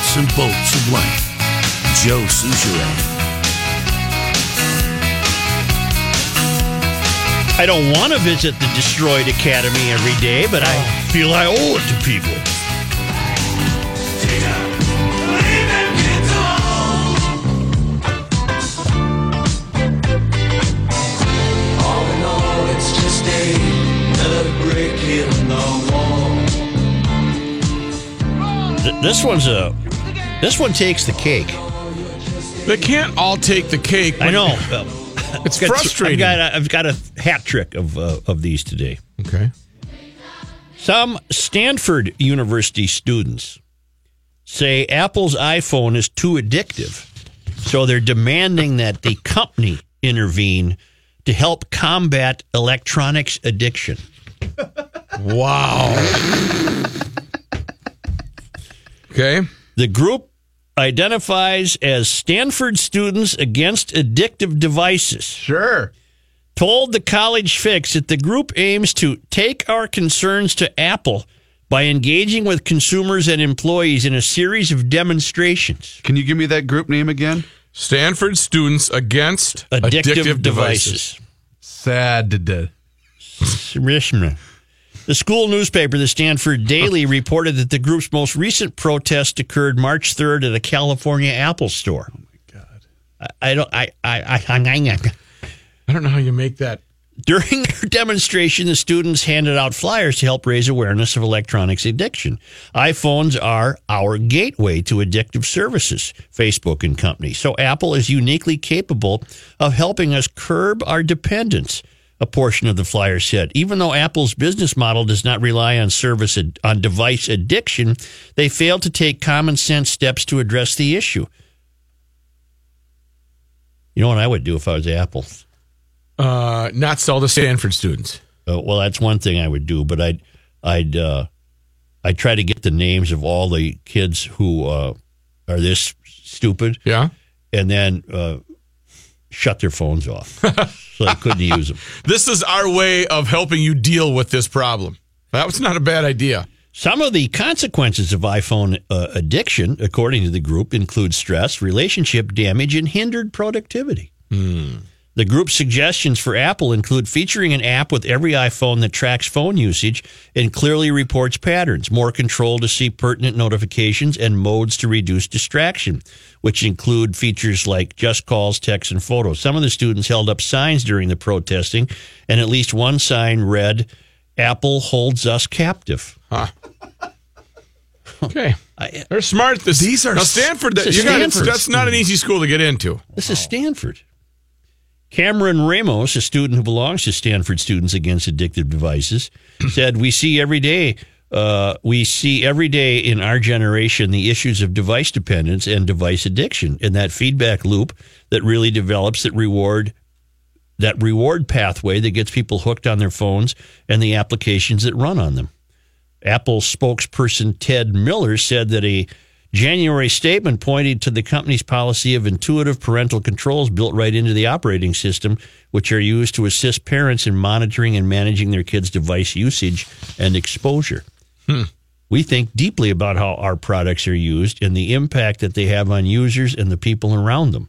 nuts and bolts of life. Joe Soucheray. I don't want to visit the destroyed academy every day, but I oh. feel I owe it to people. All in all, it's just another brick in the wall. Th- This one's a. This one takes the cake. They can't all take the cake. I know. It's got- frustrating. I've got a, I've got a hat trick of uh, of these today. okay. Some Stanford University students say Apple's iPhone is too addictive, so they're demanding that the company intervene to help combat electronics addiction. Wow. okay. The group identifies as Stanford Students Against Addictive Devices. Sure. told the College Fix that the group aims to take our concerns to Apple by engaging with consumers and employees in a series of demonstrations. Can you give me that group name again? Stanford students against Addictive, devices. Sad. The school newspaper, the Stanford Daily, reported that the group's most recent protest occurred March 3rd at a California Apple store. Oh my God! I, I don't. I. I. I, I I don't know how you make that. During their demonstration, the students handed out flyers to help raise awareness of electronics addiction. iPhones are our gateway to addictive services, Facebook and company. So Apple is uniquely capable of helping us curb our dependence. A portion of the flyer said, even though Apple's business model does not rely on service ad- on device addiction, they failed to take common sense steps to address the issue. You know what I would do if I was Apple? Uh, not sell to Stanford students. Uh, well, that's one thing I would do, but I'd I'd uh, I'd try to get the names of all the kids who uh, are this stupid, Yeah. and then uh, shut their phones off so they couldn't use them. This is our way of helping you deal with this problem. That was not a bad idea. Some of the consequences of iPhone uh, addiction, according to the group, include stress, relationship damage, and hindered productivity. The group's suggestions for Apple include featuring an app with every iPhone that tracks phone usage and clearly reports patterns, more control to see pertinent notifications, and modes to reduce distraction, which include features like just calls, texts, and photos. Some of the students held up signs during the protesting, and at least one sign read, Apple holds us captive. Huh. Okay. I, They're smart. This, These are now Stanford. This is you gotta- Stanford. that's not an easy school to get into. This is Stanford. Cameron Ramos, a student who belongs to Stanford Students Against Addictive Devices, said, "We see every day. Uh, we see every day in our generation the issues of device dependence and device addiction, and that feedback loop that really develops that reward." That reward pathway that gets people hooked on their phones and the applications that run on them. Apple spokesperson Ted Miller said that a January statement pointed to the company's policy of intuitive parental controls built right into the operating system, which are used to assist parents in monitoring and managing their kids' device usage and exposure. We think deeply about how our products are used and the impact that they have on users and the people around them.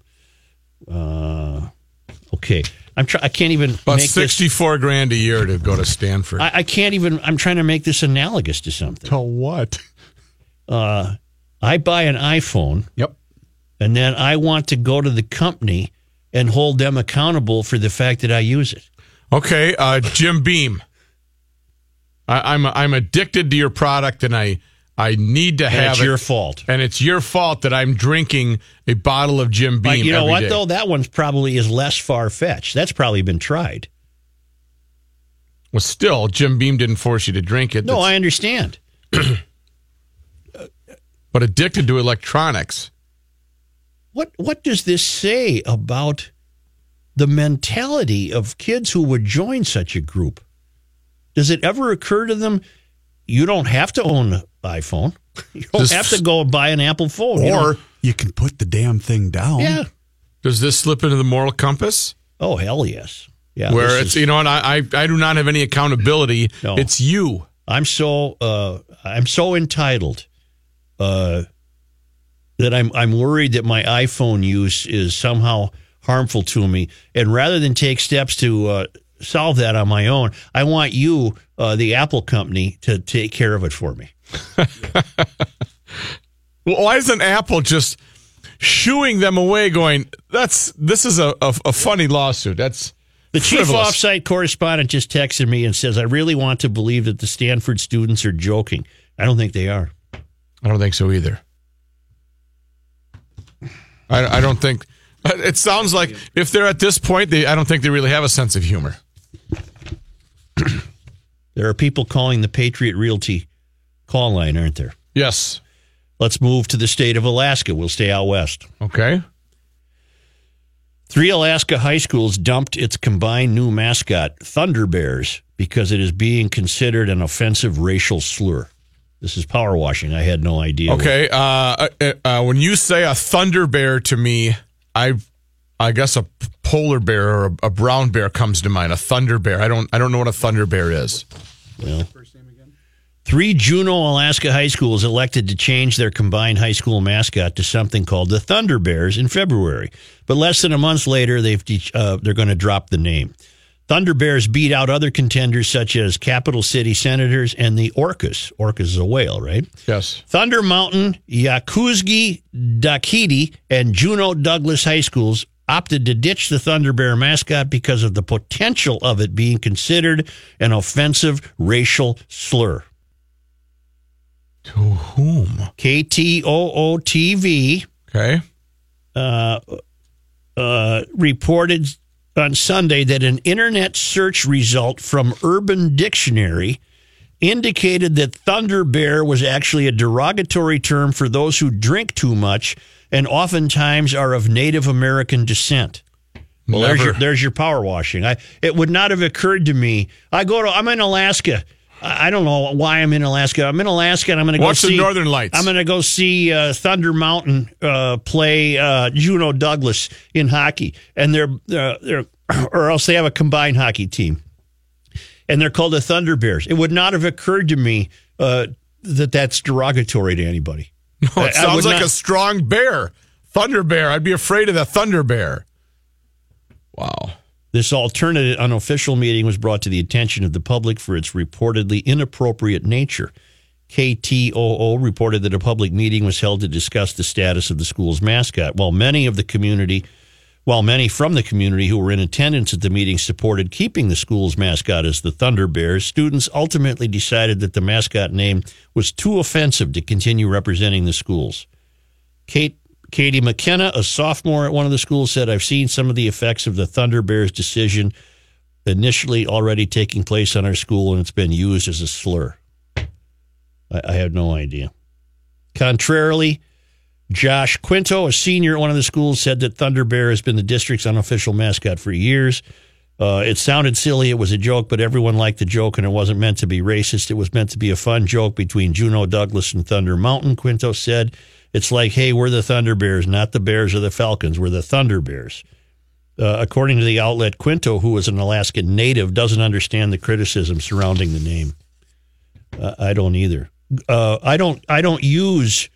Uh, okay, I'm try- I can't even About make this. sixty-four grand a year to go to Stanford. I, I can't even. I'm trying to make this analogous to something. to what? Uh, I buy an iPhone Yep. and then I want to go to the company and hold them accountable for the fact that I use it. Okay, uh, Jim Beam. I, I'm I'm addicted to your product, and I I need to And have it's it. your fault. and it's your fault that I'm drinking a bottle of Jim Beam. But you know what day. though? That one's probably is less far fetched. That's probably been tried. Well, still, Jim Beam didn't force you to drink it. No, That's- I understand. but addicted to electronics. What what does this say about the mentality of kids who would join such a group? Does it ever occur to them you don't have to own an iPhone? You don't Just- have to go and buy an Apple phone. you know? Or you can put the damn thing down. yeah. Does this slip into the moral compass? Oh hell yes. Yeah. where it's is- you know, and I, I I do not have any accountability. No. It's you. I'm so uh, I'm so entitled uh, that I'm I'm worried that my iPhone use is somehow harmful to me, and rather than take steps to uh, solve that on my own, I want you, uh, the Apple company, to take care of it for me. Well, why isn't Apple just shooing them away? Going, that's this is a, a, a funny lawsuit. That's The chief frivolous. offsite correspondent just texted me and says, "I really want to believe that the Stanford students are joking. I don't think they are." I don't think so either. I, I don't think. It sounds like if they're at this point, they I don't think they really have a sense of humor. There are people calling the Patriot Realty call line, aren't there? Yes. Let's move to the state of Alaska. We'll stay out west. Okay. Three Alaska high schools dumped its combined new mascot, Thunder Bears, because it is being considered an offensive racial slur. This is power washing. I had no idea. Okay. Uh, uh, uh, when you say a thunder bear to me, I, I guess a polar bear or a, a brown bear comes to mind. A thunder bear. I don't. I don't know what a thunder bear is. Well, three Juneau, Alaska high schools elected to change their combined high school mascot to something called the Thunder Bears in February. But less than a month later, they've uh, they're going to drop the name. Thunder Bears beat out other contenders such as Capital City Senators and the Orcas. Orcas is a whale, right? Yes. Thunder Mountain, Yaakoosgé, Daakahídi, and Juneau Douglas high schools opted to ditch the Thunder Bear mascot because of the potential of it being considered an offensive racial slur. To whom? KTOO TV Okay. uh, uh, reported on Sunday that an internet search result from Urban Dictionary indicated that Thunder Bear was actually a derogatory term for those who drink too much and oftentimes are of Native American descent. Well, there's your, there's your power washing. I it would not have occurred to me. I go to I'm in Alaska. I don't know why I'm in Alaska. I'm in Alaska and I'm going to go Watch the see Northern Lights. I'm going to go see uh, Thunder Mountain uh, play uh, Juneau Douglas in hockey, and they're uh, they're or else they have a combined hockey team, and they're called the Thunder Bears. It would not have occurred to me uh, that that's derogatory to anybody. Oh, I- I it sounds would like not- a strong bear. Thunder bear. I'd be afraid of the thunder bear. Wow. This alternate unofficial meeting was brought to the attention of the public for its reportedly inappropriate nature. KTOO reported that a public meeting was held to discuss the status of the school's mascot. While many of the community, while many from the community who were in attendance at the meeting supported keeping the school's mascot as the Thunder Bears, students ultimately decided that the mascot name was too offensive to continue representing the schools. Kate Katie McKenna, a sophomore at one of the schools, said, I've seen some of the effects of the Thunder Bears decision initially already taking place on our school, and it's been used as a slur. I, I had no idea. Contrarily, Josh Quinto, a senior at one of the schools, said that Thunder Bear has been the district's unofficial mascot for years. Uh, it sounded silly. It was a joke, but everyone liked the joke, and it wasn't meant to be racist. It was meant to be a fun joke between Juneau Douglas and Thunder Mountain, Quinto said. It's like, hey, we're the Thunder Bears, not the Bears or the Falcons. We're the Thunder Bears. Uh, according to the outlet, Quinto, who is an Alaskan native, doesn't understand the criticism surrounding the name. Uh, I don't either. Uh, I don't. I don't use.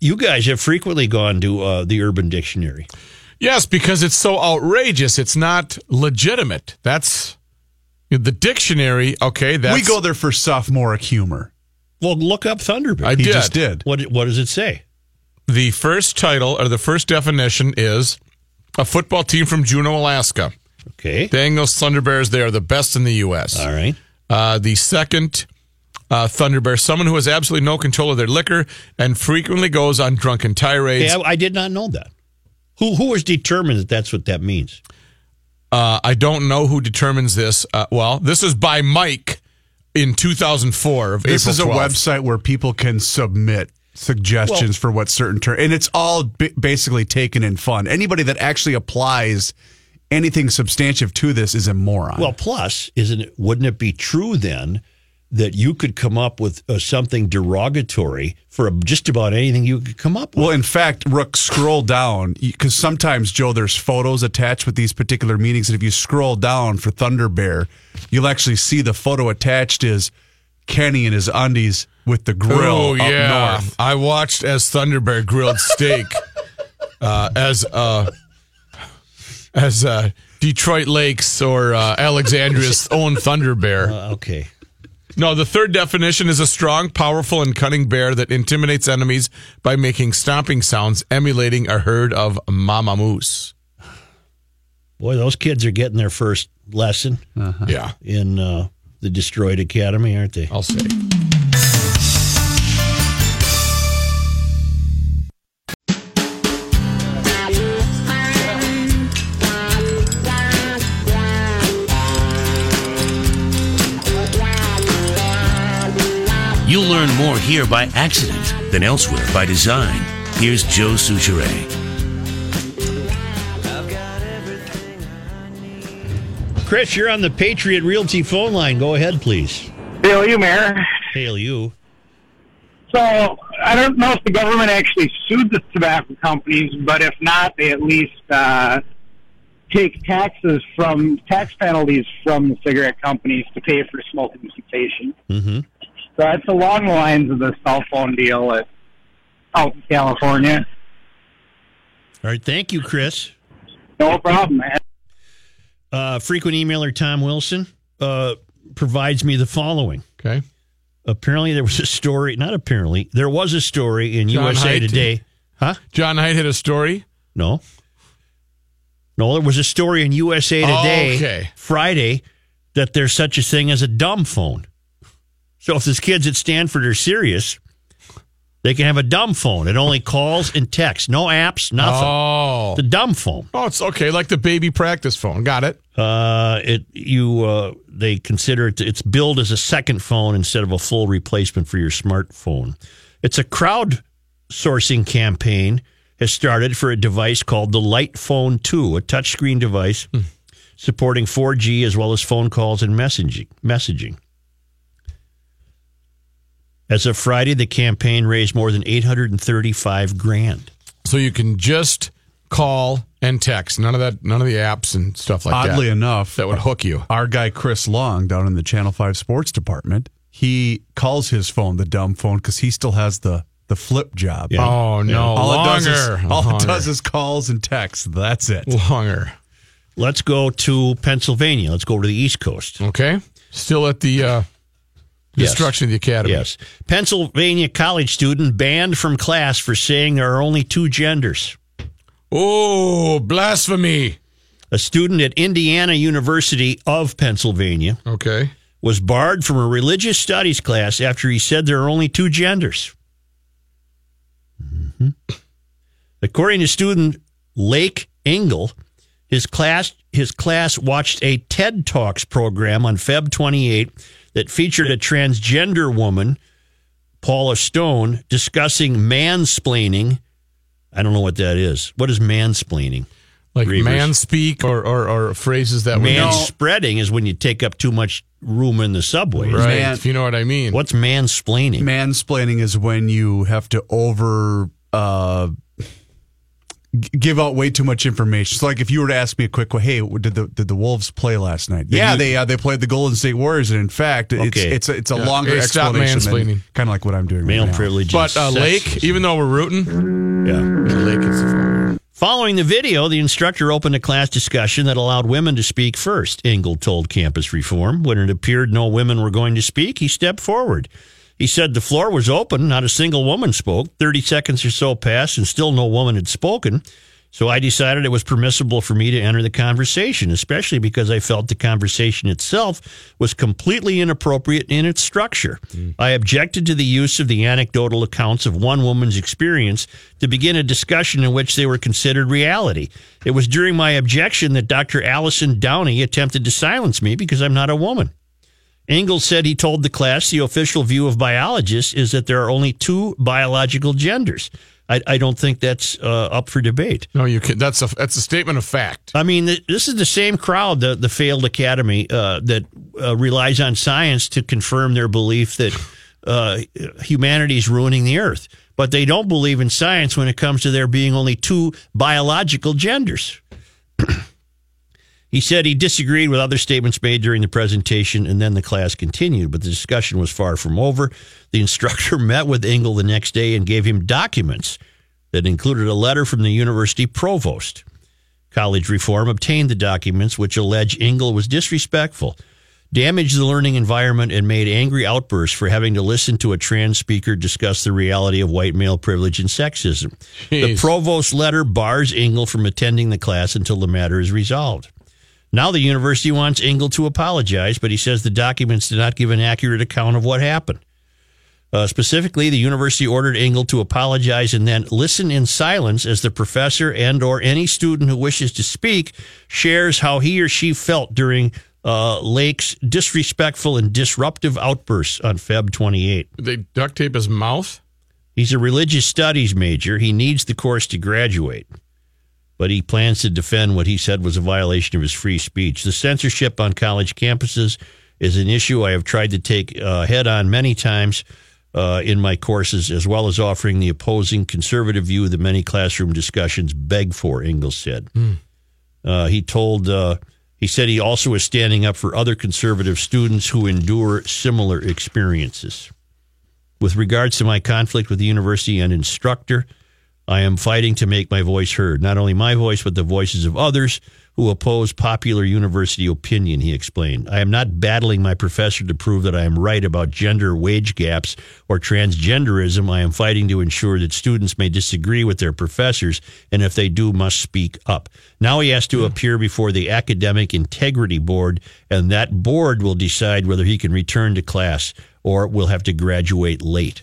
You guys have frequently gone to uh, the Urban Dictionary. Yes, because it's so outrageous. It's not legitimate. That's the dictionary. Okay, that's we go there for sophomoric humor. Well, look up Thunderbird. I He did. just did. What What does it say? The first title or the first definition is a football team from Juneau, Alaska. Okay. The Anglos Thunder Bears. They are the best in the U.S. All right. Uh, the second uh, Thunder someone who has absolutely no control of their liquor and frequently goes on drunken tirades. Okay, I, I did not know that. Who Who was determined that that's what that means? Uh, I don't know who determines this. Uh, well, this is by Mike in 2004 of This April is a 12th. website where people can submit suggestions for what certain term, and it's all b- basically taken in fun. Anybody that actually applies anything substantive to this is a moron. Well, plus, isn't it? Wouldn't it be true then that you could come up with uh, something derogatory for just about anything you could come up with? Well, in fact, Rook, scroll down because sometimes Joe, there's photos attached with these particular meetings, and if you scroll down for Thunder Bear, you'll actually see the photo attached is Kenny in his undies with the grill Oh up yeah, north. I watched as Thunder Bear grilled steak uh, as uh, as uh, Detroit Lakes or uh, Alexandria's own Thunder Bear. Uh, okay. No, the third definition is a strong, powerful, and cunning bear that intimidates enemies by making stomping sounds, emulating a herd of mama moose. Boy, those kids are getting their first lesson Yeah, in uh, the Destroyed Academy, aren't they? I'll say. You'll learn more here by accident than elsewhere by design. Here's Joe Soucheray. Chris, you're on the Patriot Realty phone line. Go ahead, please. Bill, you, Mayor. Hail you. So I don't know if the government actually sued the tobacco companies, but if not, they at least uh, take taxes from tax penalties from the cigarette companies to pay for smoking cessation. Mm-hmm. So that's along the lines of the cell phone deal at, out in California. All right. Thank you, Chris. No problem, man. Uh, frequent emailer Tom Wilson uh, provides me the following. Okay. Apparently, there was a story. Not apparently, there was a story in John USA Haidt. Today. Huh? John Height had a story. No. No, there was a story in USA Today Okay. Friday that there's such a thing as a dumb phone. So if these kids at Stanford are serious, they can have a dumb phone. It only calls and texts, no apps, nothing. Oh. The dumb phone. Oh, it's okay, like the baby practice phone. Got it. Uh, it you uh, they consider it it's billed as a second phone instead of a full replacement for your smartphone. It's a crowd sourcing campaign has started for a device called the Light Phone 2, a touchscreen device supporting 4G as well as phone calls and messaging. Messaging. As of Friday, the campaign raised more than 835 grand. So you can just call and text. None of that. None of the apps and stuff like that. Oddly enough, that would hook you. our guy Chris Long down in the Channel Five Sports Department, he calls his phone the dumb phone because he still has the the flip job. Yeah. Oh no, All it does is longer. all longer. it does is calls and texts. That's it. longer. Let's go to Pennsylvania. Let's go to the East Coast. Okay, still at the uh, Yes. destruction of the academy. Yes. Pennsylvania college student banned from class for saying there are only two genders. Oh, blasphemy. A student at Indiana University of Pennsylvania Okay. was barred from a religious studies class after he said there are only two genders. Mhm. According to student Lake Ingle, his class his class watched a TED Talks program on Feb 28 that featured a transgender woman, Paula Stone, discussing mansplaining. I don't know what that is. What is mansplaining? Like Reuvers. man speak or, or, or phrases that we Man know. spreading is when you take up too much room in the subway. Right. Man- if you know what I mean. What's mansplaining? Mansplaining is when you have to over uh, g- give out way too much information. So, like if you were to ask me a quick, hey, did the did the Wolves play last night? yeah, you- they uh, they played the Golden State Warriors, and in fact, it's Okay. it's a, it's a Yeah. longer Hey, stop explanation, mansplaining. kind of like what I'm doing. Male right privilege. but uh, Lake, even though we're rooting, Yeah. Lake is the phone. Following the video, the instructor opened a class discussion that allowed women to speak first. Ingle told Campus Reform. When it appeared no women were going to speak, he stepped forward. He said the floor was open, not a single woman spoke. 30 seconds or so passed, and still no woman had spoken. So I decided it was permissible for me to enter the conversation, especially because I felt the conversation itself was completely inappropriate in its structure. Hmm. I objected to the use of the anecdotal accounts of one woman's experience to begin a discussion in which they were considered reality. It was during my objection that Dr. Alison Downie attempted to silence me because I'm not a woman. Ingle said he told the class the official view of biologists is that there are only two biological genders. I, I don't think that's uh, up for debate. No, you can. That's a that's a statement of fact. I mean, this is the same crowd, the, the failed academy, uh, that uh, relies on science to confirm their belief that uh, humanity is ruining the earth. But they don't believe in science when it comes to there being only two biological genders. He said he disagreed with other statements made during the presentation, and then the class continued, but the discussion was far from over. The instructor met with Ingle the next day and gave him documents that included a letter from the university provost. College Reform obtained the documents which allege Ingle was disrespectful, damaged the learning environment, and made angry outbursts for having to listen to a trans speaker discuss the reality of white male privilege and sexism. The Jeez. provost letter bars Ingle from attending the class until the matter is resolved. Now the university wants Ingle to apologize, but he says the documents did not give an accurate account of what happened. Uh, specifically, the university ordered Ingle to apologize and then listen in silence as the professor and or any student who wishes to speak shares how he or she felt during uh, Lake's disrespectful and disruptive outbursts on Feb 28. They duct tape his mouth? He's a religious studies major. He needs the course to graduate, but he plans to defend what he said was a violation of his free speech. The censorship on college campuses is an issue I have tried to take uh, head on many times uh, in my courses, as well as offering the opposing conservative view that many classroom discussions beg for, Ingalls said. Uh, he told, uh, he said he also is standing up for other conservative students who endure similar experiences. With regards to my conflict with the university and instructor, I am fighting to make my voice heard. Not only my voice, but the voices of others who oppose popular university opinion, he explained. I am not battling my professor to prove that I am right about gender wage gaps or transgenderism. I am fighting to ensure that students may disagree with their professors, and if they do, must speak up. Now he has to hmm. appear before the Academic Integrity Board, and that board will decide whether he can return to class or will have to graduate late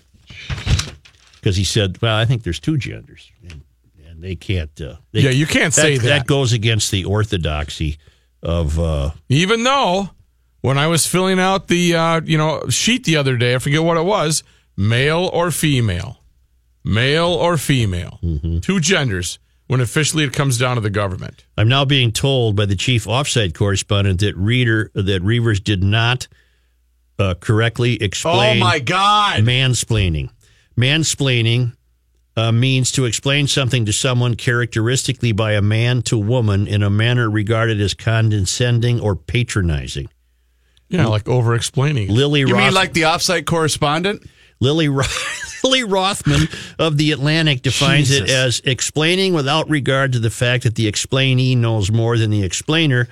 because he said, "Well, I think there's two genders, and, and they can't." Uh, they, Yeah, you can't say that. That goes against the orthodoxy of. Uh, Even though when I was filling out the uh, you know sheet the other day, I forget what it was, male or female, male or female, Mm-hmm. two genders. When officially it comes down to the government. I'm now being told by the chief offsite correspondent that reader that Reuvers did not uh, correctly Oh my God. mansplaining. Mansplaining uh, means to explain something to someone characteristically by a man to woman in a manner regarded as condescending or patronizing. Yeah, like over explaining. Lily You Roth- mean like the offsite correspondent? Lily, Ro- Lily Rothman of The Atlantic defines it as explaining without regard to the fact that the explainee knows more than the explainer,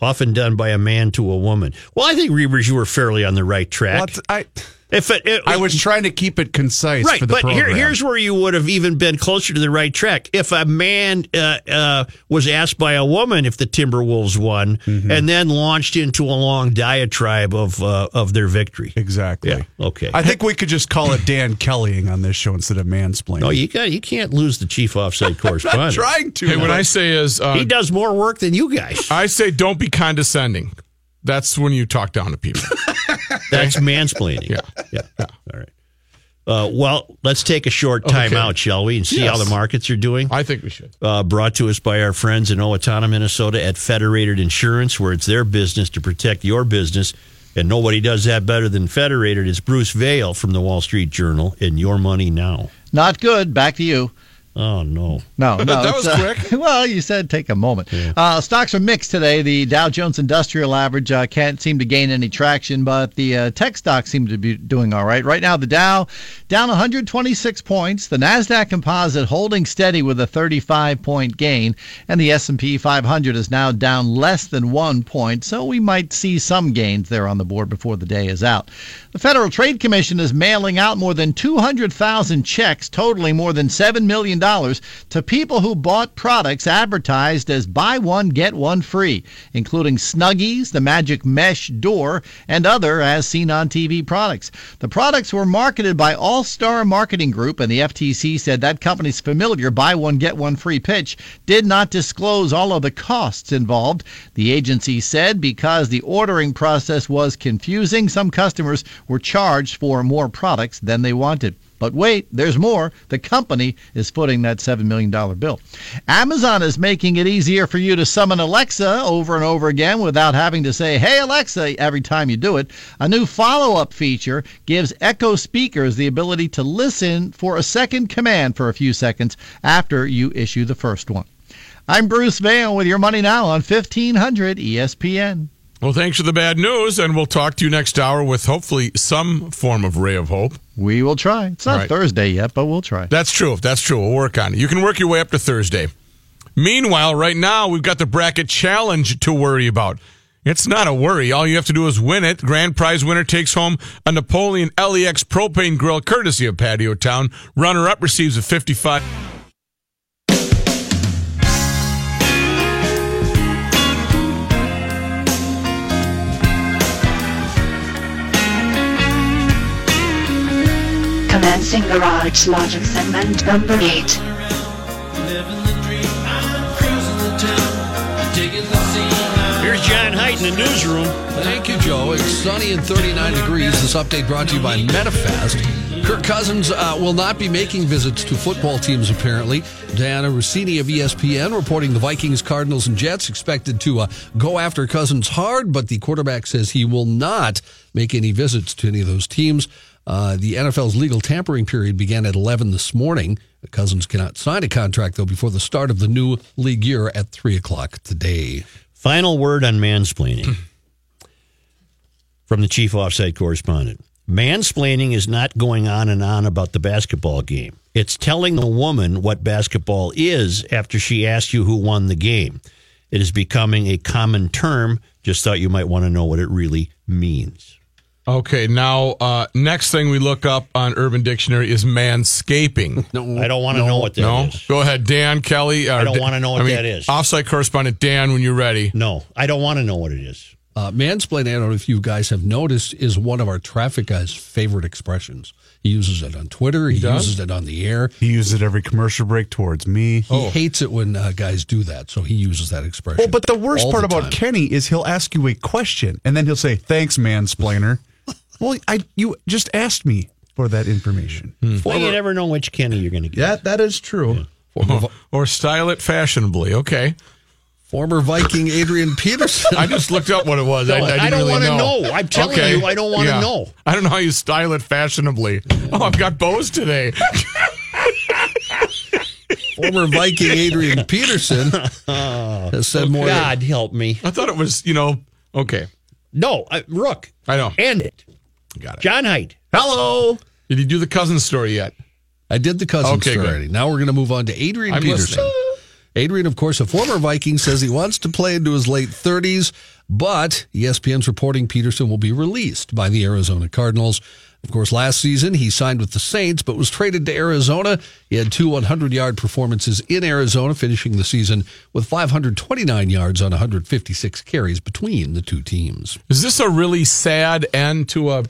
often done by a man to a woman. Well, I think, Reuvers, you were fairly on the right track. What? I If it, it- I was trying to keep it concise Right, for the but here, here's where you would have even been closer to the right track. If a man uh, uh, was asked by a woman if the Timberwolves won, Mm-hmm. and then launched into a long diatribe of uh, of their victory. exactly. Yeah, okay. I think we could just call it Dan Kellying on this show instead of mansplaining. No, you got you can't lose the chief offside course. I'm correspondent. trying to. Hey, what I say is, uh, He does more work than you guys. I say don't be condescending. That's when you talk down to people. That's mansplaining. Yeah. yeah. All right. Uh, well, let's take a short time Okay. out, shall we, and see how the markets are doing. I think we should. uh, brought to us by our friends in Owatonna, Minnesota at Federated Insurance, where it's their business to protect your business. And nobody does that better than Federated. It's Bruce Vail from the Wall Street Journal and Your Money Now. Not good. Back to you. Oh, no. No, no. That was uh, quick. Well, you said take a moment. Uh, stocks are mixed today. The Dow Jones Industrial Average uh, can't seem to gain any traction, but the uh, tech stocks seem to be doing all right. Right now, the Dow down 126 points. The Nasdaq Composite holding steady with a 35 point gain, and the S&P 500 is now down less than one point. So we might see some gains there on the board before the day is out. The Federal Trade Commission is mailing out more than 200,000 checks totaling more than $7 million to people who bought products advertised as buy one, get one free, including Snuggies, the Magic Mesh Door, and other as seen on TV products. The products were marketed by All Star Marketing Group, and the FTC said that company's familiar buy one, get one free pitch did not disclose all of the costs involved. The agency said because the ordering process was confusing, some customers were charged for more products than they wanted. But wait, there's more. The company is footing that $7 million bill. Amazon is making it easier for you to summon Alexa over and over again without having to say, Hey, Alexa, every time you do it. A new follow up feature gives Echo speakers the ability to listen for a second command for a few seconds after you issue the first one. I'm Bruce Vail with your money now on E 1500 ESPN. Well, thanks for the bad news, and we'll talk to you next hour with hopefully some form of ray of hope. We will try. It's not right. Thursday yet, but we'll try. That's true. If that's true. We'll work on it. You can work your way up to Thursday. Meanwhile, right now, we've got the bracket challenge to worry about. It's not a worry. All you have to do is win it. Grand prize winner takes home a Napoleon LEX propane grill courtesy of Patio Town. Runner up receives a 55. Commencing Garage Logic segment number 8. Living the dream, I'm cruising the town, digging the scene. Here's John Height in the newsroom. Thank you, Joe. It's sunny and 39 degrees. This update brought to you by MetaFast. Kirk Cousins uh, will not be making visits to football teams, apparently. Dianna Russini of ESPN reporting the Vikings, Cardinals, and Jets expected to uh, go after Cousins hard, but the quarterback says he will not make any visits to any of those teams. Uh, the NFL's legal tampering period began at 11 this morning. Cousins cannot sign a contract, though, before the start of the new league year at 3 o'clock today. Final word on mansplaining from the chief offsite correspondent. Mansplaining is not going on and on about the basketball game. It's telling the woman what basketball is after she asks you who won the game. It is becoming a common term. Just thought you might want to know what it really means. Okay, now uh, next thing we look up on Urban Dictionary is manscaping. I don't want to know what that is. no, go ahead, Dan Kelly. I don't wanna know what that is. Offsite correspondent Dan, when you're ready. No, I don't want to know what it is. Uh, mansplaining, I don't know if you guys have noticed, is one of our traffic guys' favorite expressions. He uses it on Twitter. He, does? uses it on the air. He uses it every commercial break towards me. He hates it when uh, guys do that, so he uses that expression. Well, but the worst part the about time. Kenny is he'll ask you a question and then he'll say, "Thanks, mansplainer." Well, I you just asked me for that information. Well, you never know which Kenny you're going to get. That that is true. former, Or style it fashionably. Okay. former Viking Adrian Peterson. I just looked up what it was. I, No, I, didn't I don't really wanna know. know. I'm telling you, I don't wanna know. I don't know how you style it fashionably. Oh, I've got bows today. former Viking Adrian Peterson has said more. God help me. I thought it was, you know, okay. No, uh, Rook. I know. End it. Got it. John Height. Hello. Did you do the cousin story yet? I did the cousin Okay, story. good. already. Now we're going to move on to Adrian I'm Peterson. listening. Adrian, of course, a former Viking, says he wants to play into his late 30s, but ESPN's reporting Peterson will be released by the Arizona Cardinals. Of course, last season he signed with the Saints, but was traded to Arizona. He had two 100 yard performances in Arizona, finishing the season with 529 yards on 156 carries between the two teams. Is this a really sad end to a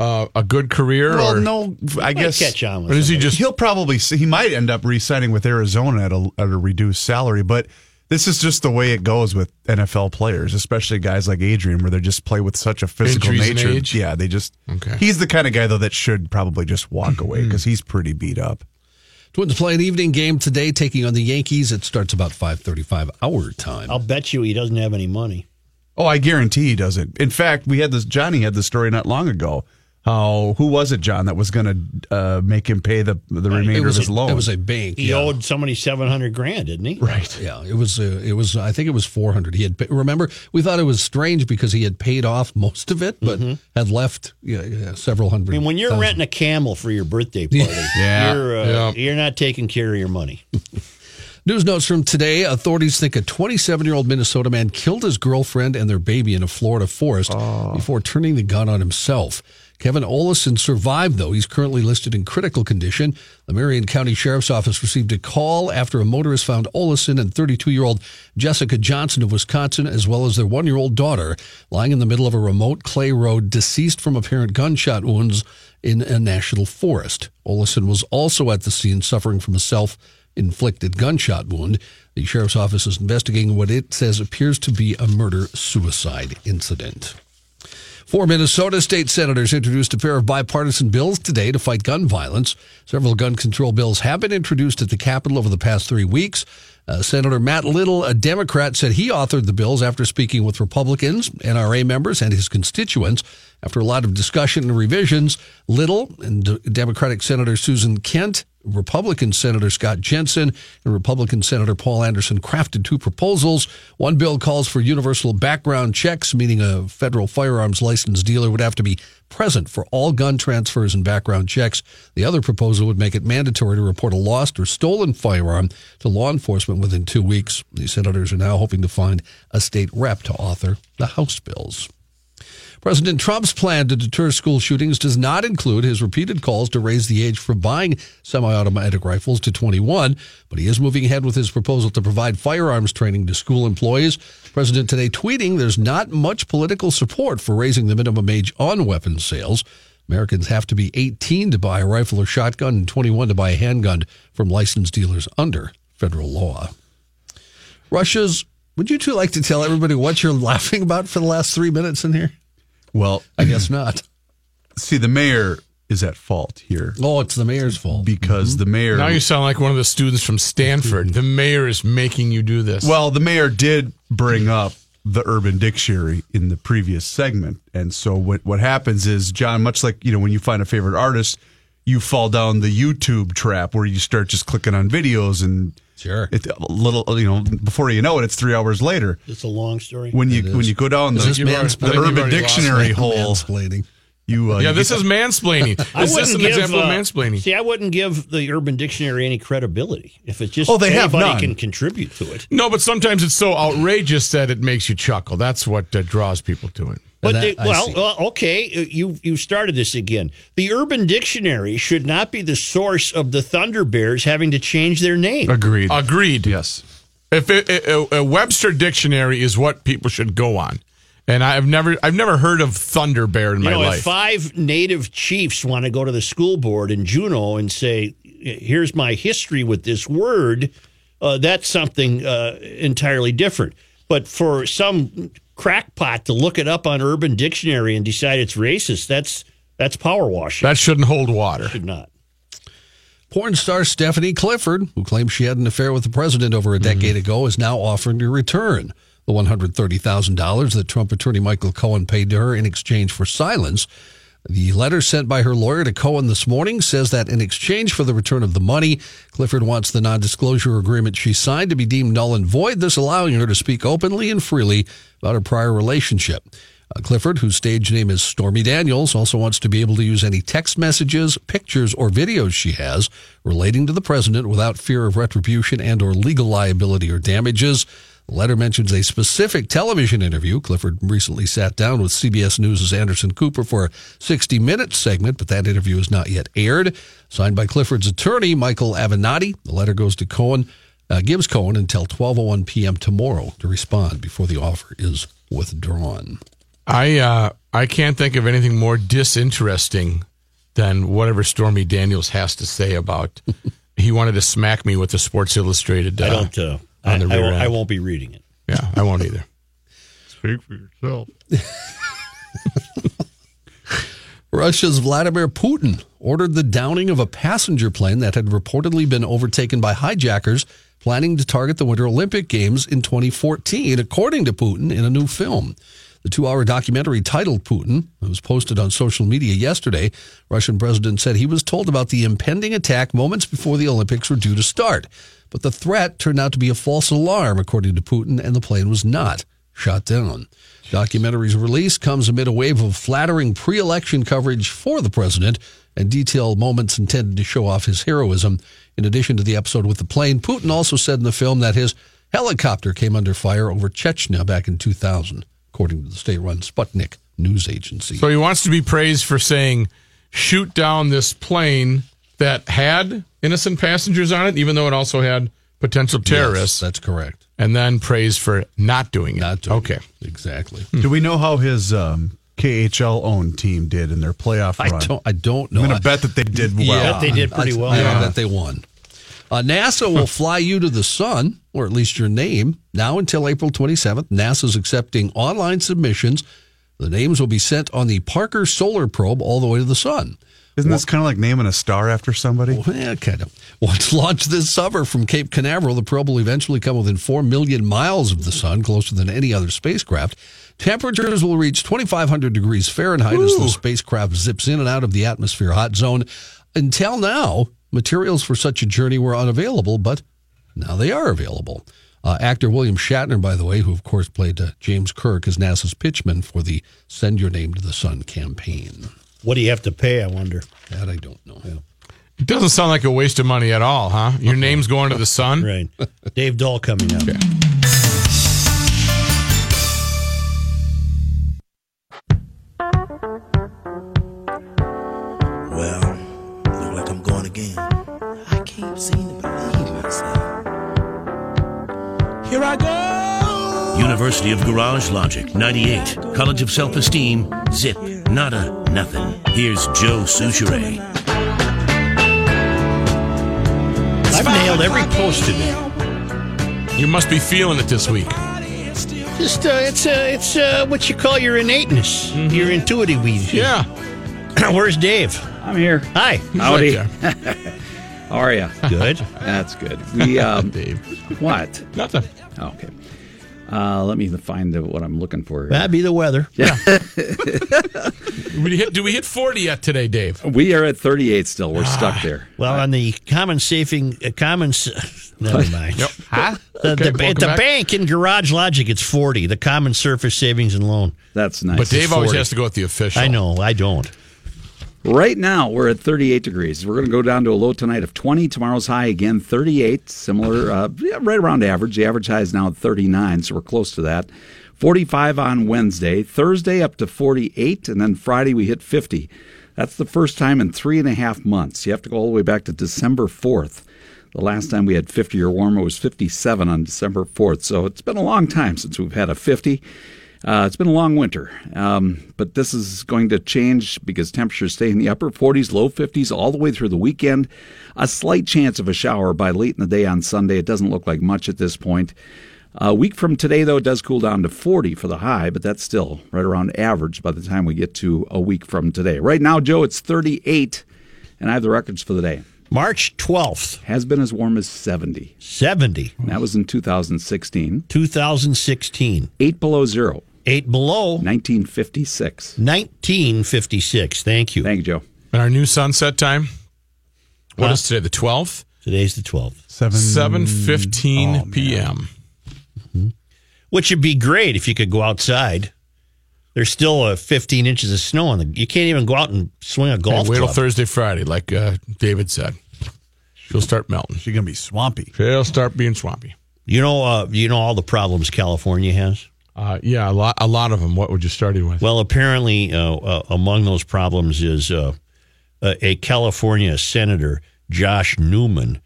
uh, a good career? Well, or, no, I Might guess catch on with or is he just? He'll probably he might end up re-signing with Arizona at a, at a reduced salary, but this is just the way it goes with NFL players, especially guys like Adrian, where they just play with such a physical Injuries nature. age? Yeah, they just. Okay. He's the kind of guy though that should probably just walk away because he's pretty beat up. Twins play an evening game today, taking on the Yankees. It starts about 5:35 our time. I'll bet you he doesn't have any money. Oh, I guarantee he doesn't. In fact, we had this. Johnny had the story not long ago. How who was it, John, that was going to uh, make him pay the the remainder it was of his a, loan? It was a bank. He yeah. owed somebody seven hundred grand, didn't he? right. Yeah, it was. Uh, it was. I think it was four hundred. He had. Remember, we thought it was strange because he had paid off most of it, but had left yeah, yeah, several hundred. I mean, when you're thousand. renting a camel for your birthday party, Yeah. you're uh, Yeah. you're not taking care of your money. News notes from today: Authorities think a 27-year-old Minnesota man killed his girlfriend and their baby in a Florida forest before turning the gun on himself. Kevin Olison survived, though. He's currently listed in critical condition. The Marion County Sheriff's Office received a call after a motorist found Olison and 32-year-old Jessica Johnson of Wisconsin, as well as their one-year-old daughter, lying in the middle of a remote clay road, deceased from apparent gunshot wounds in a national forest. Olison was also at the scene, suffering from a self inflicted gunshot wound. The sheriff's office is investigating what it says appears to be a murder suicide incident. Four Minnesota state senators introduced a pair of bipartisan bills today to fight gun violence. Several gun control bills have been introduced at the Capitol over the past three weeks. Uh, Senator Matt Little, a Democrat, said he authored the bills after speaking with Republicans, NRA members, and his constituents. After a lot of discussion and revisions, Little and D- Democratic Senator Susan Kent, Republican Senator Scott Jensen, and Republican Senator Paul Anderson crafted two proposals. One bill calls for universal background checks, meaning a federal firearms license dealer would have to be present for all gun transfers and background checks. The other proposal would make it mandatory to report a lost or stolen firearm to law enforcement within two weeks. The senators are now hoping to find a state rep to author the House bills. President Trump's plan to deter school shootings does not include his repeated calls to raise the age for buying semi automatic rifles to 21, but he is moving ahead with his proposal to provide firearms training to school employees. President today tweeting there's not much political support for raising the minimum age on weapons sales. Americans have to be 18 to buy a rifle or shotgun and 21 to buy a handgun from licensed dealers under federal law. Russia's. Would you two like to tell everybody what you're laughing about for the last three minutes in here? Well, I guess not. see, the mayor is at fault here Oh, it's the mayor's fault. because mm-hmm. the mayor. Now you sound like one of the students from Stanford. Mm-hmm. The mayor is making you do this. Well, the mayor did bring up the Urban Dictionary in the previous segment, and so what what happens is, John, much like you know when you find a favorite artist, you fall down the YouTube trap where you start just clicking on videos and Sure. it, a little you know before you know it, it's three hours later. It's a long story. When you It is. when you go down the, the, the I think you've Urban Dictionary me. hole, Mansplaining. You uh, yeah, you this is mansplaining. I Is this wouldn't an give, example uh, of mansplaining? See, I wouldn't give the Urban Dictionary any credibility if it's just Oh, they have anybody none. can contribute to it. No, but sometimes it's so outrageous that it makes you chuckle. That's what uh, draws people to it. But that- they, I well, uh, okay, uh, you you started this again. The Urban Dictionary should not be the source of the Thunder Bears having to change their name. agreed. Agreed. yes. If it, a, a Webster dictionary is what people should go on, and I've never I've never heard of Thunder Bear in You my know, if life. five native chiefs want to go to the school board in Juneau and say, "Here's my history with this word," uh, that's something uh, entirely different. But for some crackpot to look it up on Urban Dictionary and decide it's racist, that's that's power washing. that shouldn't hold water. should not. Porn star Stephanie Clifford, who claimed she had an affair with the president over a decade ago, is now offering to return the $130,000 that Trump attorney Michael Cohen paid to her in exchange for silence. The letter sent by her lawyer to Cohen this morning says that in exchange for the return of the money, Clifford wants the non disclosure agreement she signed to be deemed null and void, thus allowing her to speak openly and freely about her prior relationship. Uh, Clifford, whose stage name is Stormy Daniels, also wants to be able to use any text messages, pictures, or videos she has relating to the president without fear of retribution and or legal liability or damages. The letter mentions a specific television interview. Clifford recently sat down with CBS News' Anderson Cooper for a 60 minute segment, but that interview is not yet aired. Signed by Clifford's attorney, Michael Avenatti, the letter goes to Cohen, uh, gives Cohen until 12.01 p.m. tomorrow to respond before the offer is withdrawn. I uh, I can't think of anything more disinteresting than whatever Stormy Daniels has to say about. he wanted to smack me with the Sports Illustrated. Uh, I don't. Uh, I, the I rear won't- end. I won't be reading it. Yeah, I won't either. Speak for yourself. Russia's Vladimir Putin ordered the downing of a passenger plane that had reportedly been overtaken by hijackers planning to target the Winter Olympic Games in 2014, according to Putin in a new film. The two hour documentary titled Putin, it was posted on social media yesterday. Russian president said he was told about the impending attack moments before the Olympics were due to start. But the threat turned out to be a false alarm, according to Putin, and the plane was not shot down. Documentary's release comes amid a wave of flattering pre election coverage for the president and detailed moments intended to show off his heroism. In addition to the episode with the plane, Putin also said in the film that his helicopter came under fire over Chechnya back in 2000, according to the state run Sputnik news agency. So he wants to be praised for saying, shoot down this plane that had innocent passengers on it, even though it also had potential terrorists, Yes, that's correct. and then praised for not doing it. Not doing okay. it. Exactly. Do we know how his um, KHL owned team did in their playoff I run? don't, I don't know. I'm going to bet that they did well. Yeah, Bet they did pretty well. I know Yeah. that they won. Uh, NASA will fly you to the sun, or at least your name, now until April 27th. NASA's accepting online submissions. The names will be sent on the Parker Solar Probe all the way to the sun. Isn't this kind of like naming a star after somebody? Yeah, kind of. Once launched this summer from Cape Canaveral, the probe will eventually come within 4 million miles of the sun, closer than any other spacecraft. Temperatures will reach 2,500 degrees Fahrenheit as the spacecraft zips in and out of the atmosphere hot zone. Until now, materials for such a journey were unavailable, but now they are available. Uh, actor William Shatner, by the way, who of course played uh, James Kirk, is NASA's pitchman for the Send Your Name to the Sun campaign. What do you have to pay? I wonder. That I don't know. It doesn't sound like a waste of money at all, huh? Your name's going to the sun. Right. Dave Dahl coming up. Well, University of Garage Logic, 98. College of Self Esteem, zip, nada, nothing. Here's Joe Soucheray. I've nailed every post today. You must be feeling it this week. Just uh, it's uh, it's uh, what you call your innateness, your intuitive. Yeah. Where's Dave? I'm here. Hi. Howdy. right How are you? Good. That's good. We um, Dave. what? Nothing. Oh, okay. Uh, let me find the, what I'm looking for. here. That'd be the weather. We hit, do we hit 40 yet today, Dave? We are at 38 still. We're Ah. stuck there. Well, on the common saving, uh, common. s- Never mind. Yep. Huh? The, Okay, the, at the back. bank in Garage Logic, it's forty. The common surface savings and loan. That's nice. But Dave always has to go with the official. I know. I don't. Right now, we're at 38 degrees. We're going to go down to a low tonight of 20. Tomorrow's high again, 38. Similar, uh, right around average. The average high is now at 39, so we're close to that. 45 on Wednesday. Thursday up to 48, and then Friday we hit 50. That's the first time in three and a half months. You have to go all the way back to December 4th. The last time we had 50 or warmer was 57 on December 4th. So it's been a long time since we've had a 50. Uh, it's been a long winter, um, but this is going to change because temperatures stay in the upper 40s, low 50s all the way through the weekend. A slight chance of a shower by late in the day on Sunday. It doesn't look like much at this point. A week from today, though, it does cool down to 40 for the high, but that's still right around average by the time we get to a week from today. Right now, Joe, it's 38, and I have the records for the day. March twelfth, Has been as warm as 70. seventy. And that was in 2016. 2016. Eight below zero. Eight below. 1956. 1956. Thank you. Thank you, Joe. And our new sunset time. What Huh? is today? The 12th? Today's the 12th. Seven 7:15 Oh, man. p.m. Which would be great if you could go outside. There's still uh, 15 inches of snow on the. You can't even go out and swing a Hey, golf wait till club. Thursday, Friday, like uh, David said. She'll start melting. She's gonna be swampy. She'll start being swampy. You know, uh, you know all the problems California has. Uh, yeah, a lot, a lot of them. What would you starting with? Well, apparently, uh, uh, among those problems is uh, uh, a California senator, Josh Newman,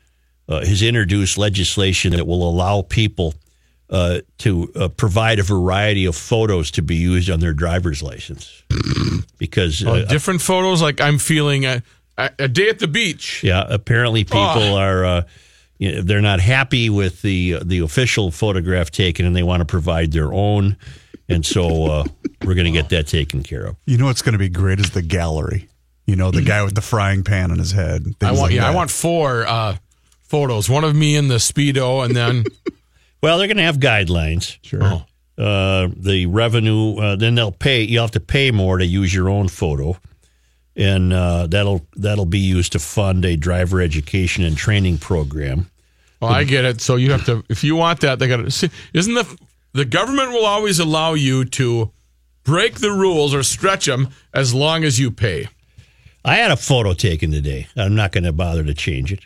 uh, has introduced legislation that will allow people uh, to uh, provide a variety of photos to be used on their driver's license. because, Oh, uh, different photos, like I'm feeling a, a, a day at the beach. yeah, apparently people Oh. are. You know, they're not happy with the the official photograph taken, and they want to provide their own, and so uh, we're going to get that taken care of. You know what's going to be great is the gallery. You know, the guy with the frying pan on his head. I want, like yeah, I want four uh, photos. One of me in the speedo, and then Well, they're going to have guidelines. Sure. Oh. Uh, the revenue, uh, then they'll pay. You have to pay more to use your own photo, and uh, that'll that'll be used to fund a driver education and training program. Well, I get it. So you have to, if you want that, they got to. Isn't the the government will always allow you to break the rules or stretch them as long as you pay. I had a photo taken today. I'm not going to bother to change it.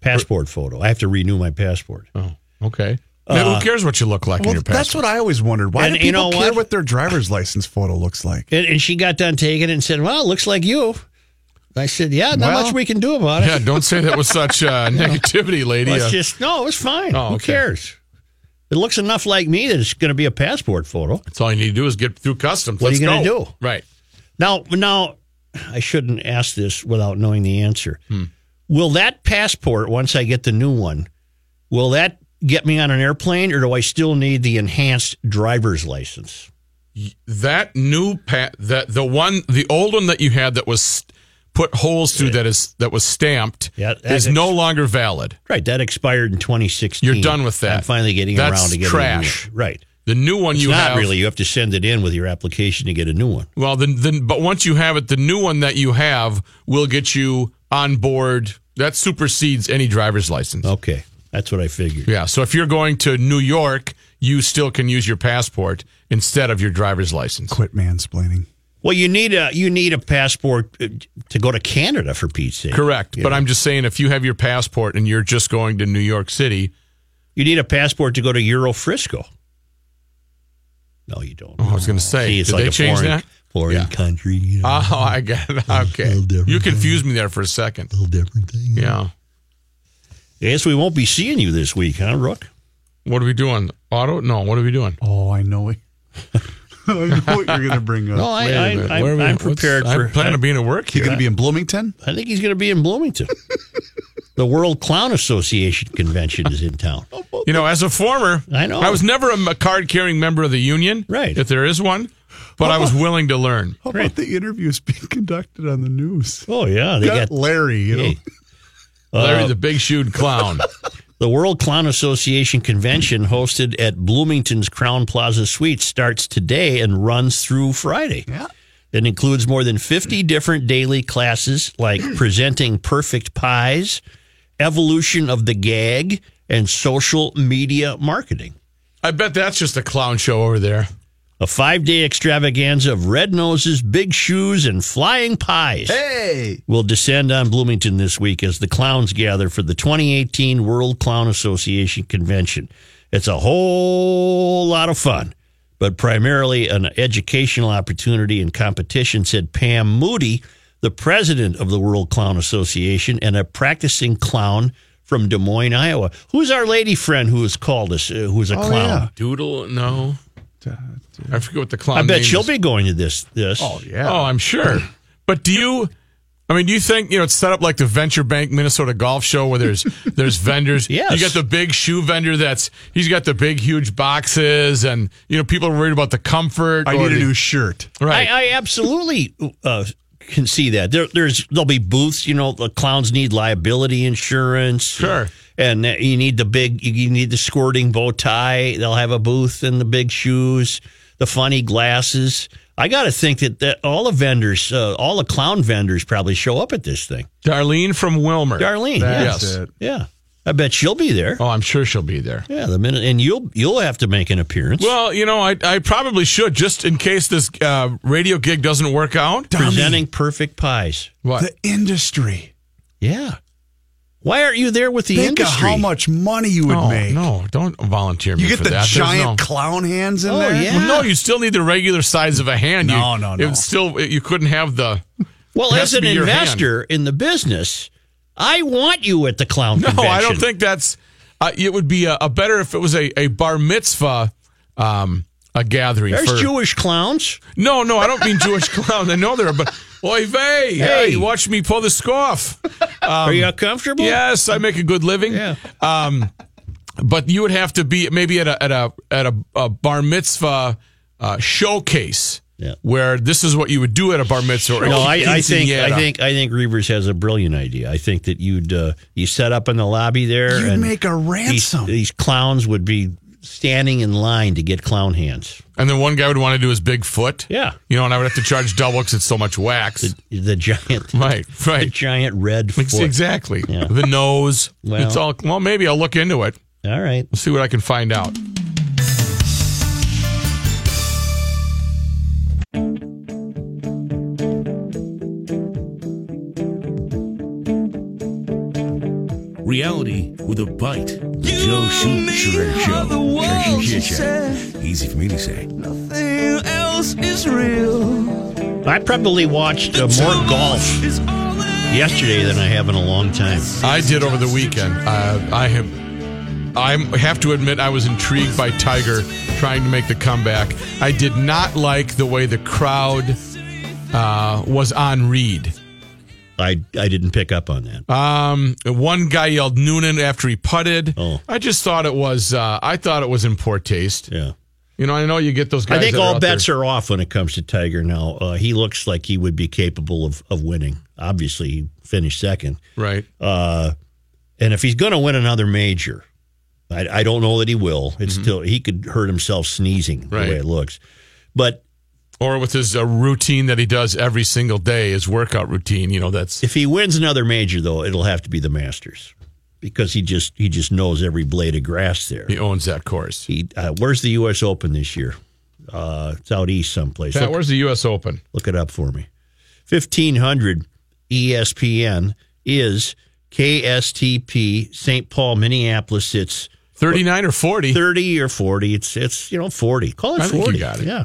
Passport photo. I have to renew my passport. Oh, okay. Now, who cares what you look like in Well, your passport? that's what I always wondered. Why And do you people know care what? what? their driver's license photo looks like? And, and she got done taking it and said, "Well, it looks like you." I said, "Yeah, not Well, much we can do about it." yeah, don't say that with such uh, negativity, lady. Let's Uh, just no. It was fine. Oh, Who okay. cares? It looks enough like me that it's going to be a passport photo. that's all you need to do is get through customs. What are Let's you gonna do? Right. Now, now, I shouldn't ask this without knowing the answer. Will that passport, once I get the new one, will that get me on an airplane, or do I still need the enhanced driver's license? That new pat, that the one, the old one that you had that was put holes through that is that was stamped Yeah, is ex- no longer valid. Right, that expired in 2016. You're done with that. I'm finally getting That's around to getting trash. A new. Right. The new one It's you not have really. You have to send it in with your application to get a new one. Well, then, then, but once you have it, the new one that you have will get you on board. That supersedes any driver's license. Okay, that's what I figured. Yeah. So if you're going to New York, you still can use your passport instead of your driver's license. Quit mansplaining. Well, you need a you need a passport uh, to go to Canada for Pete's sake. Correct. But know? I'm just saying, if you have your passport and you're just going to New York City, you need a passport to go to Puerto Rico. No, you don't. oh, I was going to say, See, it's did like they a change foreign, that? foreign Yeah. country. You know, Oh, I got it. Okay. little different You thing. confused me there for a second. A little different thing. Yeah. I guess we won't be seeing you this week, huh, Rook? What are we doing? Auto? No. What are we doing? Oh, I know it. I know what you're going to bring up. No, I, Wait a I, minute. I, Where are we- I'm what's- prepared I for. plan on being at work you here. going to be in Bloomington? I think he's going to be in Bloomington. the World Clown Association convention is in town. Oh, you know, as a former, I know. I was never a card carrying member of the union, Right. If there is one, but I was willing to learn. How about the interviews being conducted on the news? Oh yeah, they got, got Larry, you know. Hey. Larry Uh, the big shoed clown. The World Clown Association convention hosted at Bloomington's Crowne Plaza Suites starts today and runs through Friday. Yeah. It includes more than 50 different daily classes like presenting perfect pies, evolution of the gag, and social media marketing. I bet that's just a clown show over there. A five day extravaganza of red noses, big shoes, and flying pies Hey! will descend on Bloomington this week as the clowns gather for the 2018 World Clown Association convention. It's a whole lot of fun, but primarily an educational opportunity and competition, said Pam Moody, the president of the World Clown Association and a practicing clown from Des Moines, Iowa. Who's our lady friend who has called us, uh, who's a Oh, clown? yeah. Doodle? No. I forget what the clown I bet name she'll is. be going to this. This. Oh, yeah. Oh, I'm sure. But do you? I mean, do you think you know it's set up like the Venture Bank Minnesota Golf Show where there's there's vendors? Yes. You got the big shoe vendor that's he's got the big huge boxes, and you know people are worried about the comfort. I or need a the- new shirt. right. I, I absolutely uh, can see that. There, there's there'll be booths. You know, the clowns need liability insurance. Sure. And you need the big, you need the squirting bow tie. They'll have a booth and the big shoes, the funny glasses. I got to think that, that all the vendors, uh, all the clown vendors probably show up at this thing. Darlene from Willmar. Darlene, That's yes. it. Yeah. I bet she'll be there. Oh, I'm sure she'll be there. Yeah, the minute, and you'll you'll have to make an appearance. Well, you know, I I probably should just in case this uh, radio gig doesn't work out. presenting perfect pies. What? The industry. Yeah. Why aren't you there with the Think industry? of how much money you would no, make. no, don't volunteer me You get for the that. Giant no- clown hands in Oh, there. yeah. Well, no, you still need the regular size of a hand. You, No, no, no. It's still you couldn't have the. Well, as an be your hand. investor in the business, I want you at the clown No, convention. I don't think that's. Uh, it would be a, a better if it was a, a bar mitzvah, um, a gathering. there's for, Jewish clowns. No, no, I don't mean Jewish clowns. I know there are, but oy vey, hey, watch me pull the scoff. Are you comfortable? Yes, I make a good living. Yeah. Um, but you would have to be maybe at a at a at a, a bar mitzvah uh, showcase. Yeah. Where this is what you would do at a bar mitzvah. or No, a I, I think. I think I think Reuvers has a brilliant idea. I think that you'd uh, you set up in the lobby there, You'd and make a these, ransom. these clowns would be standing in line to get clown hands. And then one guy would want to do his big foot. Yeah. You know, and I would have to charge double because it's so much wax. The, the giant, right, the right. giant red foot. Exactly. Yeah. The nose. Well- it's all, well, maybe I'll look into it. All right. We'll see what I can find out. Reality with a bite. The Joe Shoot Charade Show. Shit, shit. Easy for me to say. Nothing else is real. I probably watched uh, more golf yesterday than I have in a long time. I did over the weekend. Uh, I have. I have to admit, I was intrigued by Tiger trying to make the comeback. I did not like the way the crowd uh, was on Reed. I I didn't pick up on that. Um, one guy yelled Noonan after he putted. Oh. I just thought it was. Uh, I thought it was in poor taste. Yeah. You know, I know you get those guys. I think are all out bets there. are off when it comes to Tiger now. Uh, he looks like he would be capable of, of winning. Obviously, he finished second. right. Uh, and if he's going to win another major, I, I don't know that he will. It's still he could hurt himself sneezing the Mm-hmm. Way it looks. But Or with his uh, routine that he does every single day, his workout routine. You know, that's if he wins another major, though, it'll have to be the Masters because he just he just knows every blade of grass there. he owns that course. He uh, where's the U.S. Open this year? Uh, it's out east someplace. Pat, Look- where's the U.S. Open? Look it up for me. 1500 ESPN is KSTP St. Paul, Minneapolis. It's 39 or 40? 30 or 40. It's, it's you know, 40. Call it I 40. think you got it. Yeah.